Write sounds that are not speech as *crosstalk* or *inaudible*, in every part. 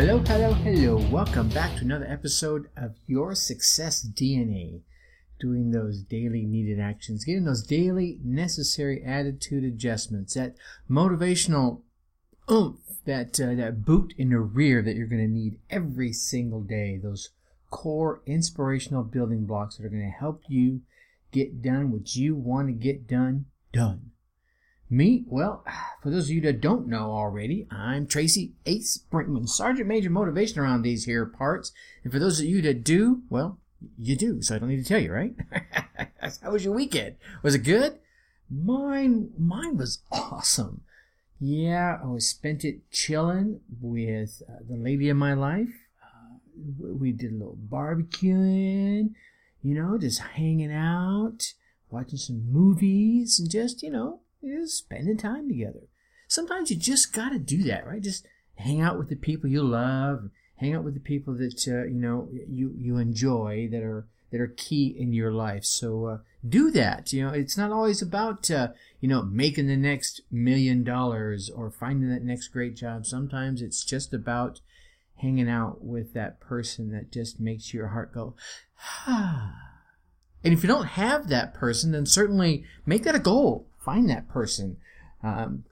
Hello, hello, hello. Welcome back to another episode of Your Success DNA. Doing those daily needed actions, getting those daily necessary attitude adjustments, that motivational oomph, that, uh, that boot in the rear that you're going to need every single day. Those core inspirational building blocks that are going to help you get done what you want to get done, done. Me? Well, *sighs* for those of you that don't know already, I'm Tracy Ace Brinkman, Sergeant Major Motivation around these here parts. And for those of you that do, well, you do, so I don't need to tell you, right? *laughs* How was your weekend? Was it good? Mine, mine was awesome. Yeah, I was spent it chilling with uh, the lady of my life. Uh, we did a little barbecuing, you know, just hanging out, watching some movies, and just, you know, is spending time together. Sometimes you just got to do that, right? Just hang out with the people you love, hang out with the people that uh, you know you you enjoy that are that are key in your life. So uh, do that. You know, it's not always about uh, you know making the next million dollars or finding that next great job. Sometimes it's just about hanging out with that person that just makes your heart go ah. And if you don't have that person, then certainly make that a goal find that person. Um,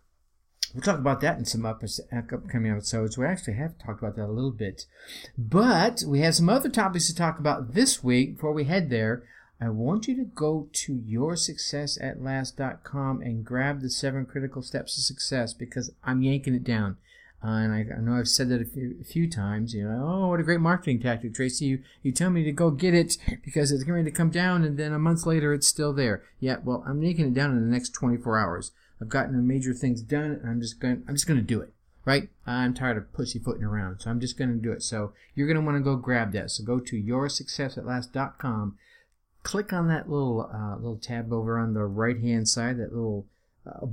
we'll talk about that in some upcoming episodes. We actually have talked about that a little bit. But we have some other topics to talk about this week. Before we head there, I want you to go to yoursuccessatlast.com and grab the seven critical steps to success because I'm yanking it down. Uh, and I, I, know I've said that a few, a few, times. You know, oh, what a great marketing tactic, Tracy. You, you tell me to go get it because it's going to come down, and then a month later it's still there. Yeah, well, I'm making it down in the next 24 hours. I've gotten the major things done, and I'm just going. I'm just going to do it. Right? I'm tired of pussyfooting around, so I'm just going to do it. So you're going to want to go grab that. So go to yoursuccessatlast.com. Click on that little uh, little tab over on the right hand side, that little uh,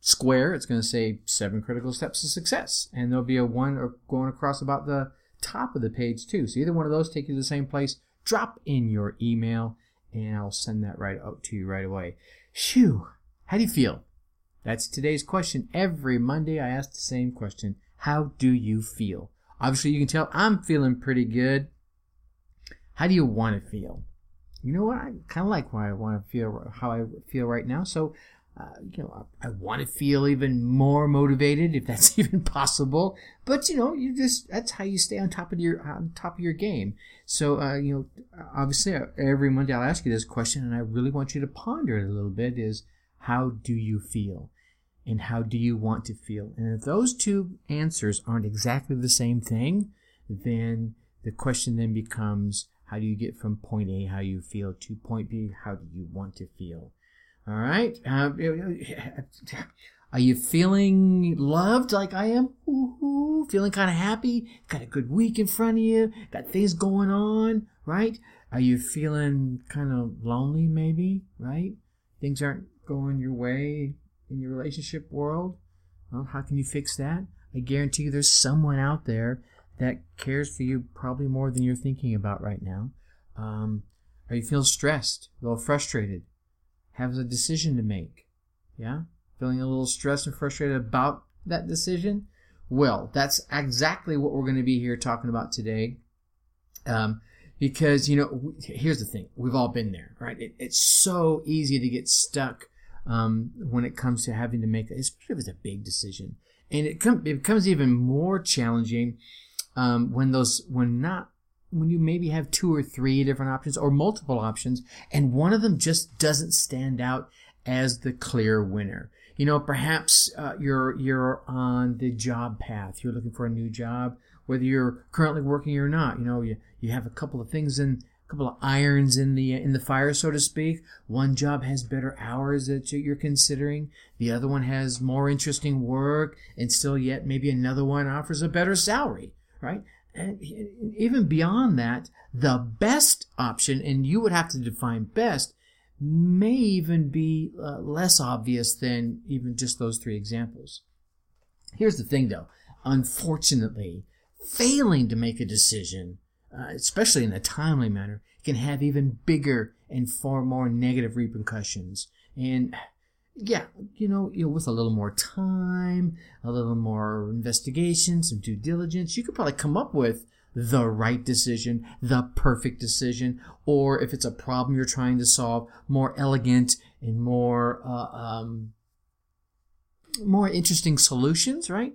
square, it's going to say seven critical steps to success. And there'll be a one going across about the top of the page too. So either one of those take you to the same place. Drop in your email and I'll send that right out to you right away. Shoo! How do you feel? That's today's question. Every Monday I ask the same question. How do you feel? Obviously you can tell I'm feeling pretty good. How do you want to feel? You know what? I kind of like why I want to feel how I feel right now. So uh, you know, I, I want to feel even more motivated if that's *laughs* even possible. But you know, you just that's how you stay on top of your on top of your game. So uh, you know, obviously, uh, every Monday I'll ask you this question, and I really want you to ponder it a little bit: is how do you feel, and how do you want to feel? And if those two answers aren't exactly the same thing, then the question then becomes: how do you get from point A, how you feel, to point B, how do you want to feel? All right. Uh, are you feeling loved like I am? Ooh, feeling kind of happy? Got a good week in front of you? Got things going on, right? Are you feeling kind of lonely, maybe, right? Things aren't going your way in your relationship world. Well, how can you fix that? I guarantee you there's someone out there that cares for you probably more than you're thinking about right now. Um, are you feeling stressed, a little frustrated? Has a decision to make. Yeah? Feeling a little stressed and frustrated about that decision? Well, that's exactly what we're going to be here talking about today. Um, because, you know, here's the thing. We've all been there, right? It, it's so easy to get stuck um, when it comes to having to make, especially if it's a big decision. And it, com- it becomes even more challenging um, when those, when not when you maybe have two or three different options or multiple options and one of them just doesn't stand out as the clear winner. You know, perhaps uh, you're you're on the job path. You're looking for a new job, whether you're currently working or not. You know, you, you have a couple of things in a couple of irons in the in the fire, so to speak. One job has better hours that you're considering. The other one has more interesting work, and still yet maybe another one offers a better salary. Right? Even beyond that, the best option, and you would have to define best, may even be uh, less obvious than even just those three examples. Here's the thing though. Unfortunately, failing to make a decision, uh, especially in a timely manner, can have even bigger and far more negative repercussions. And yeah, you know, you know, with a little more time, a little more investigation, some due diligence, you could probably come up with the right decision, the perfect decision, or if it's a problem you're trying to solve, more elegant and more uh, um, more interesting solutions, right?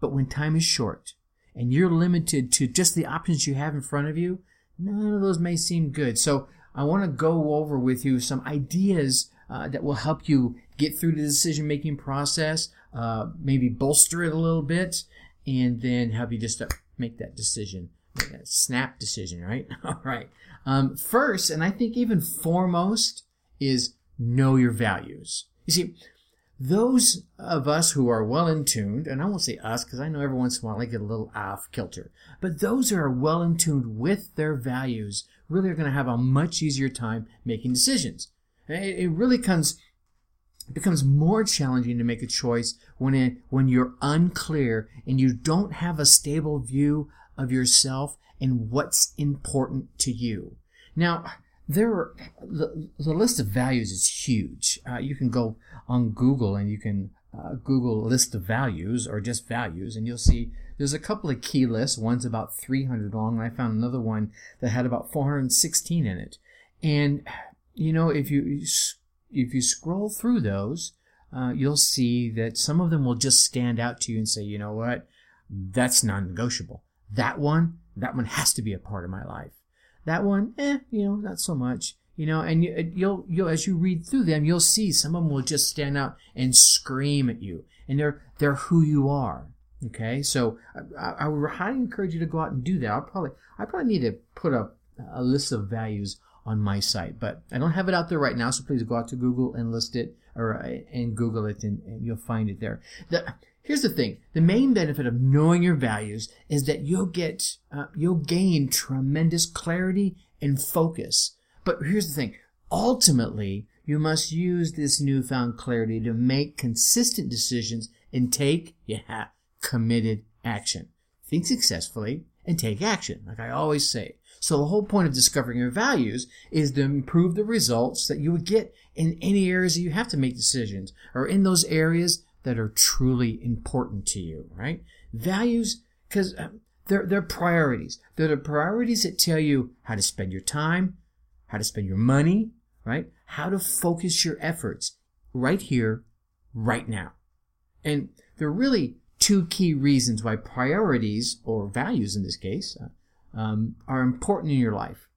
But when time is short and you're limited to just the options you have in front of you, none of those may seem good. So I want to go over with you some ideas uh, that will help you get through the decision making process, uh, maybe bolster it a little bit, and then help you just make that decision that snap decision, right? *laughs* All right. Um, first, and I think even foremost, is know your values. You see, those of us who are well in tuned, and I won't say us because I know every once in a while I get a little off kilter, but those who are well in tuned with their values really are going to have a much easier time making decisions. It really comes it becomes more challenging to make a choice when it, when you're unclear and you don't have a stable view of yourself and what's important to you. Now, there are the, the list of values is huge. Uh, you can go on Google and you can uh, Google list of values or just values, and you'll see there's a couple of key lists. One's about 300 long, and I found another one that had about 416 in it. And you know, if you if you scroll through those, uh, you'll see that some of them will just stand out to you and say, you know what, that's non-negotiable. That one, that one has to be a part of my life. That one, eh, you know, not so much. You know, and you, you'll, you'll, as you read through them, you'll see some of them will just stand out and scream at you, and they're, they're who you are. Okay, so I, I would highly encourage you to go out and do that. I'll probably, I probably need to put a, a list of values on my site, but I don't have it out there right now. So please go out to Google and list it, or uh, and Google it, and, and you'll find it there. The, Here's the thing: the main benefit of knowing your values is that you'll get, uh, you'll gain tremendous clarity and focus. But here's the thing: ultimately, you must use this newfound clarity to make consistent decisions and take, yeah, committed action. Think successfully and take action, like I always say. So the whole point of discovering your values is to improve the results that you would get in any areas that you have to make decisions, or in those areas that are truly important to you, right? Values, because uh, they're, they're priorities. They're the priorities that tell you how to spend your time, how to spend your money, right? How to focus your efforts right here, right now. And there are really two key reasons why priorities, or values in this case, uh, um, are important in your life.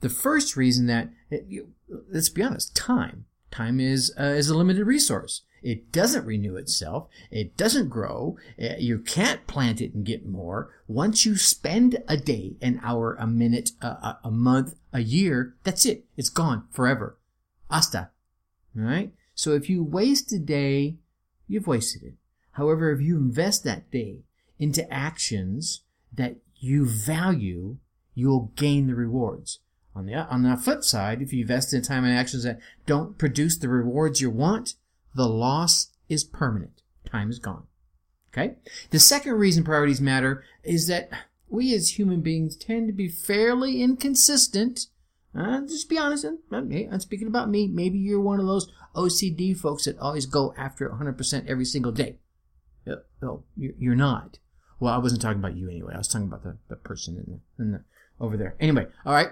The first reason that, it, you, let's be honest, time. Time is, uh, is a limited resource. It doesn't renew itself. It doesn't grow. Uh, you can't plant it and get more. Once you spend a day, an hour, a minute, a, a month, a year, that's it. It's gone forever. Hasta. All right? So if you waste a day, you've wasted it. However, if you invest that day into actions that you value, you'll gain the rewards. On the, on the flip side, if you invest in time and actions that don't produce the rewards you want, the loss is permanent. Time is gone. Okay? The second reason priorities matter is that we as human beings tend to be fairly inconsistent. Uh, just be honest. I'm speaking about me. Maybe you're one of those OCD folks that always go after 100% every single day. No, you're not. Well, I wasn't talking about you anyway. I was talking about the, the person in the, in the, over there. Anyway, all right.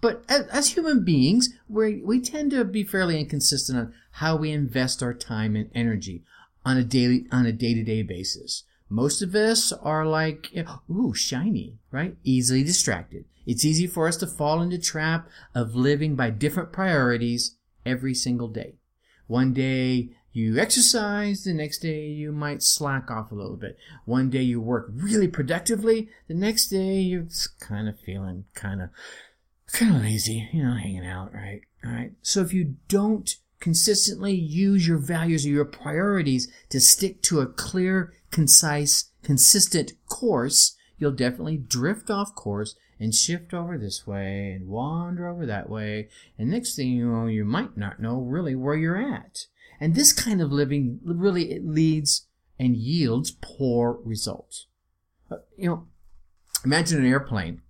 But as, as human beings, we we tend to be fairly inconsistent on how we invest our time and energy on a daily on a day to day basis. Most of us are like, ooh, shiny, right? Easily distracted. It's easy for us to fall into trap of living by different priorities every single day. One day you exercise, the next day you might slack off a little bit. One day you work really productively, the next day you're kind of feeling kind of kind of lazy, you know, hanging out, right? All right. So if you don't consistently use your values or your priorities to stick to a clear, concise, consistent course, you'll definitely drift off course and shift over this way and wander over that way. And next thing you know, you might not know really where you're at. And this kind of living really it leads and yields poor results. Uh, you know, imagine an airplane,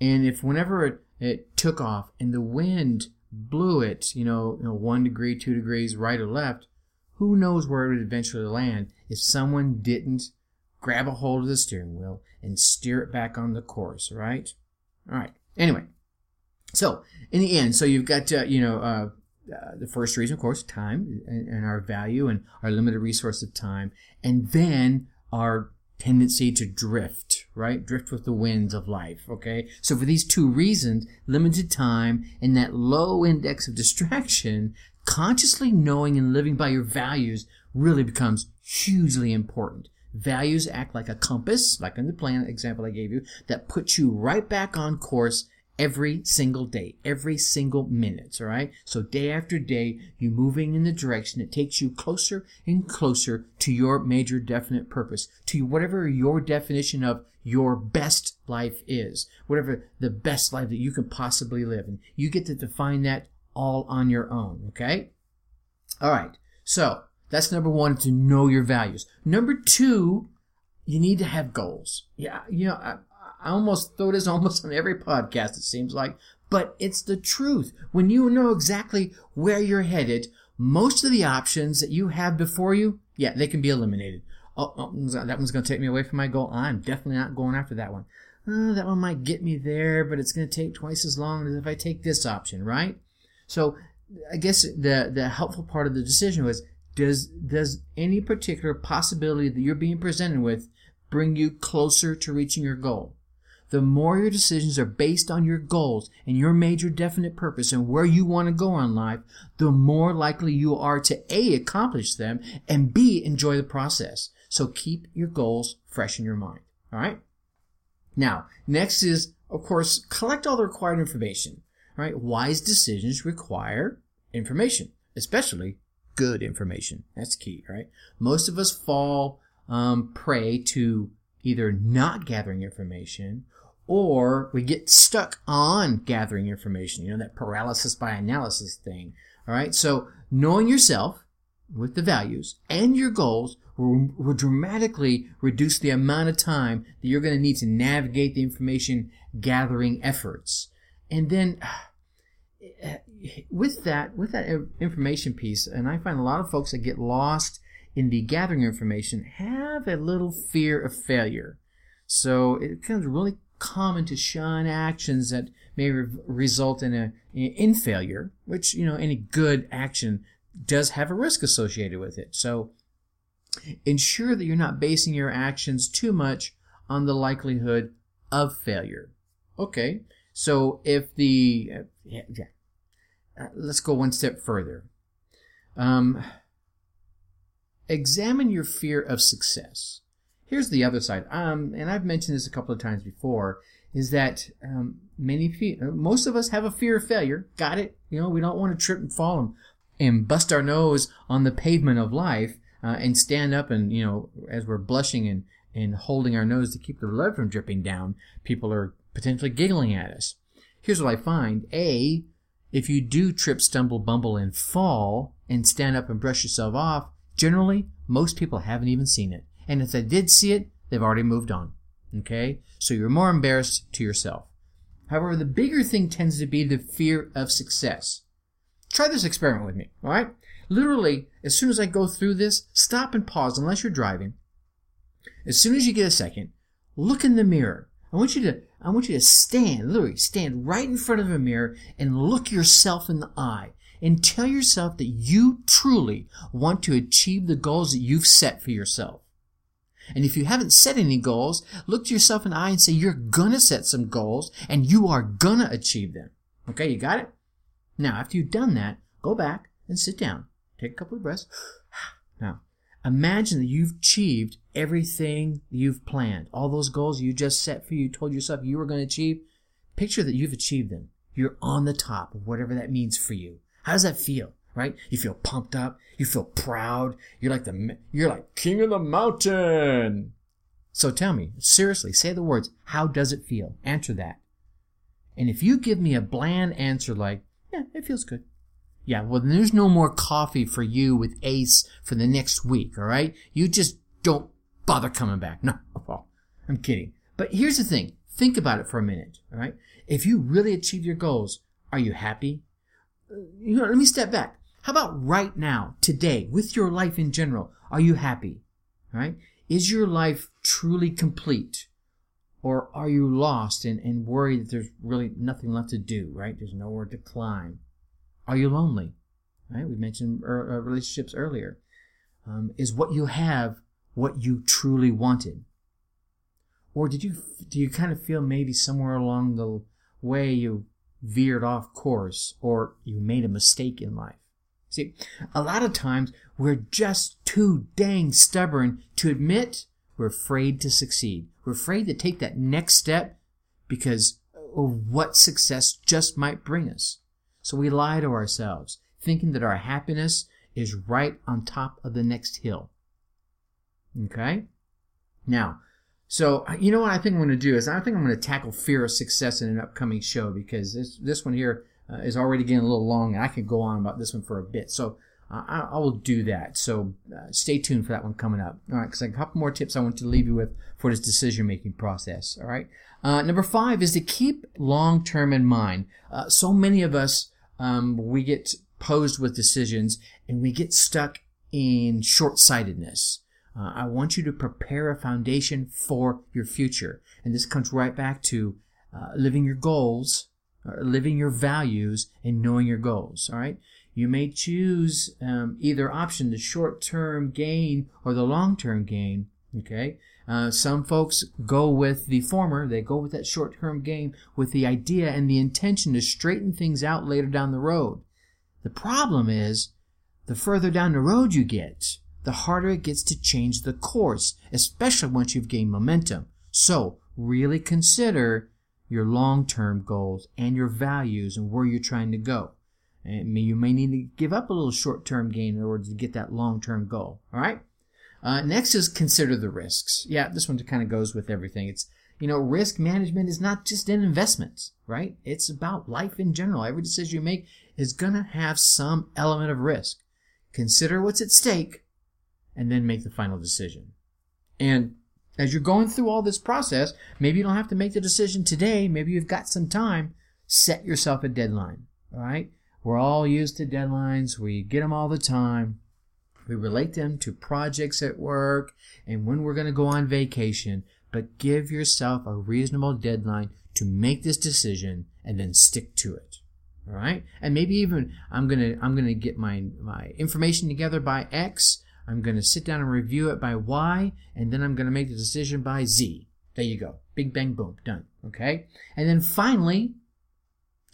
and if whenever it it took off and the wind blew it, you know, you know, one degree, two degrees, right or left, who knows where it would eventually land if someone didn't grab a hold of the steering wheel and steer it back on the course, right? All right. Anyway, so in the end, so you've got, uh, you know, uh, uh, the first reason, of course, time and, and, our value and our limited resource of time, and then our tendency to drift, right? Drift with the winds of life, okay? So for these two reasons, limited time and that low index of distraction, consciously knowing and living by your values really becomes hugely important. Values act like a compass, like in the plan example I gave you, that puts you right back on course every single day, every single minute, all right? So day after day, you're moving in the direction that takes you closer and closer to your major definite purpose, to whatever your definition of your best life is, whatever the best life that you can possibly live. And you get to define that all on your own, okay? All right. So that's number one, to know your values. Number two, you need to have goals. Yeah, you know, I, I almost throw this *laughs* almost on every podcast, it seems like, but it's the truth. When you know exactly where you're headed, most of the options that you have before you, yeah, they can be eliminated. Oh, oh that one's going to take me away from my goal. I'm definitely not going after that one. Oh, that one might get me there, but it's going to take twice as long as if I take this option, right? So I guess the the helpful part of the decision was does does any particular possibility that you're being presented with bring you closer to reaching your goal? The more your decisions are based on your goals and your major definite purpose and where you want to go in life, the more likely you are to A, accomplish them and B, enjoy the process. So keep your goals fresh in your mind. All right. Now, next is, of course, collect all the required information. All right. Wise decisions require information, especially good information. That's key, right? Most of us fall um, prey to either not gathering information or we get stuck on gathering information, you know, that paralysis by analysis thing. All right. So knowing yourself with the values and your goals will, dramatically reduce the amount of time that you're going to need to navigate the information gathering efforts. And then *sighs* with that, with that information piece, and I find a lot of folks that get lost in the gathering information have a little fear of failure. So it becomes really common to shun actions that may re- result in a in failure, which you know any good action does have a risk associated with it. So ensure that you're not basing your actions too much on the likelihood of failure. Okay, so if the uh, yeah, yeah. Uh, let's go one step further. Um, examine your fear of success. Here's the other side. Um, and I've mentioned this a couple of times before, is that um, many uh, most of us have a fear of failure. Got it? You know, we don't want to trip and fall and, and bust our nose on the pavement of life uh, and stand up and you know as we're blushing and and holding our nose to keep the blood from dripping down, people are potentially giggling at us. Here's what I find: a if you do trip, stumble, bumble, and fall, and stand up and brush yourself off, generally most people haven't even seen it. And if they did see it, they've already moved on. Okay? So you're more embarrassed to yourself. However, the bigger thing tends to be the fear of success. Try this experiment with me, alright? Literally, as soon as I go through this, stop and pause unless you're driving. As soon as you get a second, look in the mirror. I want you to I want you to stand, literally stand right in front of a mirror and look yourself in the eye and tell yourself that you truly want to achieve the goals that you've set for yourself. And if you haven't set any goals, look to yourself in the eye and say, you're gonna set some goals and you are gonna achieve them. Okay, you got it? Now, after you've done that, go back and sit down. Take a couple of breaths. *sighs* Now, imagine that you've achieved everything you've planned. All those goals you just set for you, told yourself you were going to achieve. Picture that you've achieved them. You're on the top of whatever that means for you. How does that feel? right? You feel pumped up. You feel proud. You're like the, you're like king of the mountain. So tell me, seriously, say the words. How does it feel? Answer that. And if you give me a bland answer like, yeah, it feels good. Yeah, well, then there's no more coffee for you with Ace for the next week, all right? You just don't bother coming back. No, *laughs* I'm kidding. But here's the thing. Think about it for a minute, all right? If you really achieve your goals, are you happy? You know, let me step back. How about right now, today, with your life in general? Are you happy? Right? Is your life truly complete? Or are you lost and, and worried that there's really nothing left to do, right? There's nowhere to climb. Are you lonely? Right? We mentioned uh, relationships earlier. Um, is what you have what you truly wanted? Or did you do you kind of feel maybe somewhere along the way you veered off course or you made a mistake in life? See, a lot of times we're just too dang stubborn to admit we're afraid to succeed. We're afraid to take that next step because of what success just might bring us. So we lie to ourselves, thinking that our happiness is right on top of the next hill. Okay? Now, so you know what I think I'm going to do is I think I'm going to tackle fear of success in an upcoming show because this this one here uh, is already getting a little long and I could go on about this one for a bit. So uh, I, I, will do that. So uh, stay tuned for that one coming up. All right, because a couple more tips I want to leave you with for this decision making process. All right. Uh, number five is to keep long term in mind. Uh, so many of us um, we get posed with decisions and we get stuck in short sightedness. Uh, I want you to prepare a foundation for your future. And this comes right back to uh, living your goals, uh, living your values, and knowing your goals. All right. You may choose um, either option, the short term gain or the long term gain. Okay. Uh, some folks go with the former. They go with that short term gain with the idea and the intention to straighten things out later down the road. The problem is the further down the road you get, the harder it gets to change the course, especially once you've gained momentum. So, really consider your long term goals and your values and where you're trying to go. And you may need to give up a little short term gain in order to get that long term goal. All right? Uh, next is consider the risks. Yeah, this one kind of goes with everything. It's, you know, risk management is not just in investments, right? It's about life in general. Every decision you make is going to have some element of risk. Consider what's at stake and then make the final decision. And as you're going through all this process, maybe you don't have to make the decision today. Maybe you've got some time. Set yourself a deadline. All right. We're all used to deadlines. We get them all the time. We relate them to projects at work and when we're going to go on vacation. But give yourself a reasonable deadline to make this decision and then stick to it. All right. And maybe even I'm going to, I'm going to get my, my information together by X I'm going to sit down and review it by Y, and then I'm going to make the decision by Z. There you go. Big bang boom. Done. Okay? And then finally,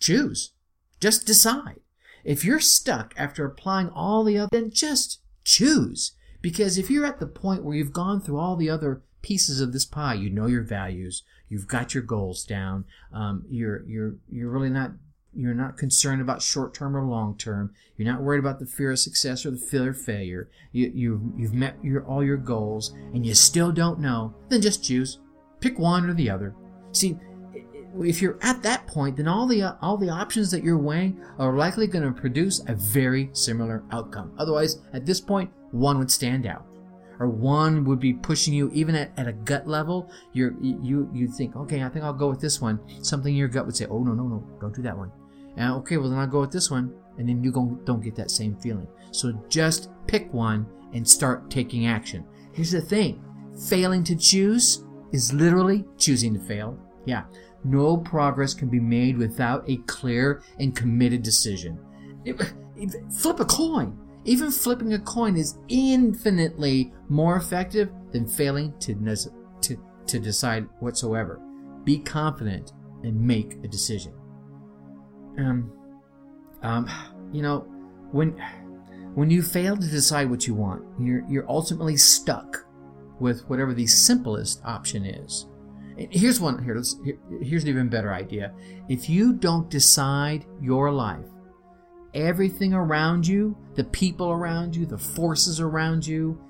choose. Just decide. If you're stuck after applying all the other, then just choose. Because if you're at the point where you've gone through all the other pieces of this pie, you know your values, you've got your goals down, um, you're you're you're really not you're not concerned about short term or long term. You're not worried about the fear of success or the fear of failure. You, you, you've met your, all your goals and you still don't know. Then just choose. Pick one or the other. See, if you're at that point, then all the, uh, all the options that you're weighing are likely going to produce a very similar outcome. Otherwise, at this point, one would stand out or one would be pushing you even at, at a gut level you're you you think okay i think i'll go with this one something in your gut would say oh no no no don't do that one and okay, well then I'll go with this one, and then you don't get that same feeling. So just pick one and start taking action. Here's the thing: failing to choose is literally choosing to fail. Yeah, no progress can be made without a clear and committed decision. It, it, flip a coin. Even flipping a coin is infinitely more effective than failing to, to, to decide whatsoever. Be confident and make a decision um, um, you know, when when you fail to decide what you want, you're you're ultimately stuck with whatever the simplest option is. Here's one. Here, let's, here, here's an even better idea. If you don't decide your life, everything around you, the people around you, the forces around you,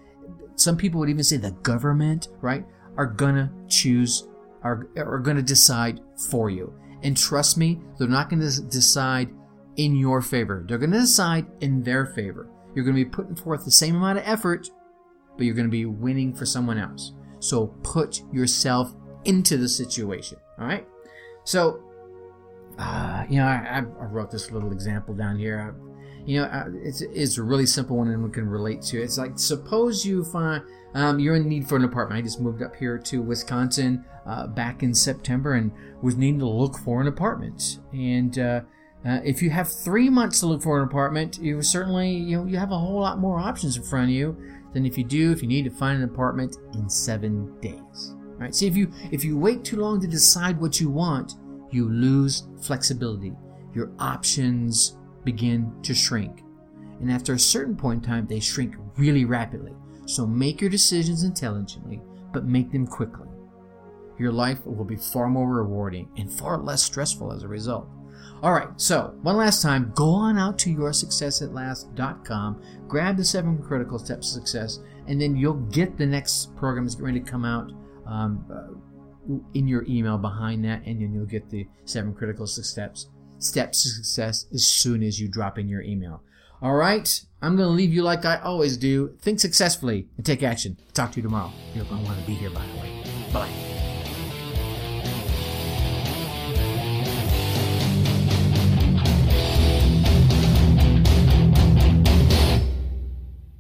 some people would even say the government, right, are gonna choose, are are gonna decide for you. And trust me, they're not going to decide in your favor. They're going to decide in their favor. You're going to be putting forth the same amount of effort, but you're going to be winning for someone else. So put yourself into the situation. All right. So uh, you know, I, I wrote this little example down here. You know, uh, it's it's a really simple one and we can relate to. It. It's like suppose you find um, you're in need for an apartment. I just moved up here to Wisconsin uh, back in September and was needing to look for an apartment. And uh, uh, if you have three months to look for an apartment, you certainly you know you have a whole lot more options in front of you than if you do if you need to find an apartment in seven days. Right? See if you if you wait too long to decide what you want, you lose flexibility. Your options begin to shrink. And after a certain point in time, they shrink really rapidly. So make your decisions intelligently, but make them quickly. Your life will be far more rewarding and far less stressful as a result. All right, so one last time, go on out to yoursuccessatlast.com, grab the seven critical steps to success, and then you'll get the next program that's going to come out um, uh, in your email behind that, and then you'll get the seven critical steps steps to success as soon as you drop in your email. All right, I'm going to leave you like I always do. Think successfully and take action. Talk to you tomorrow. You're going to want to be here, by the way. Bye.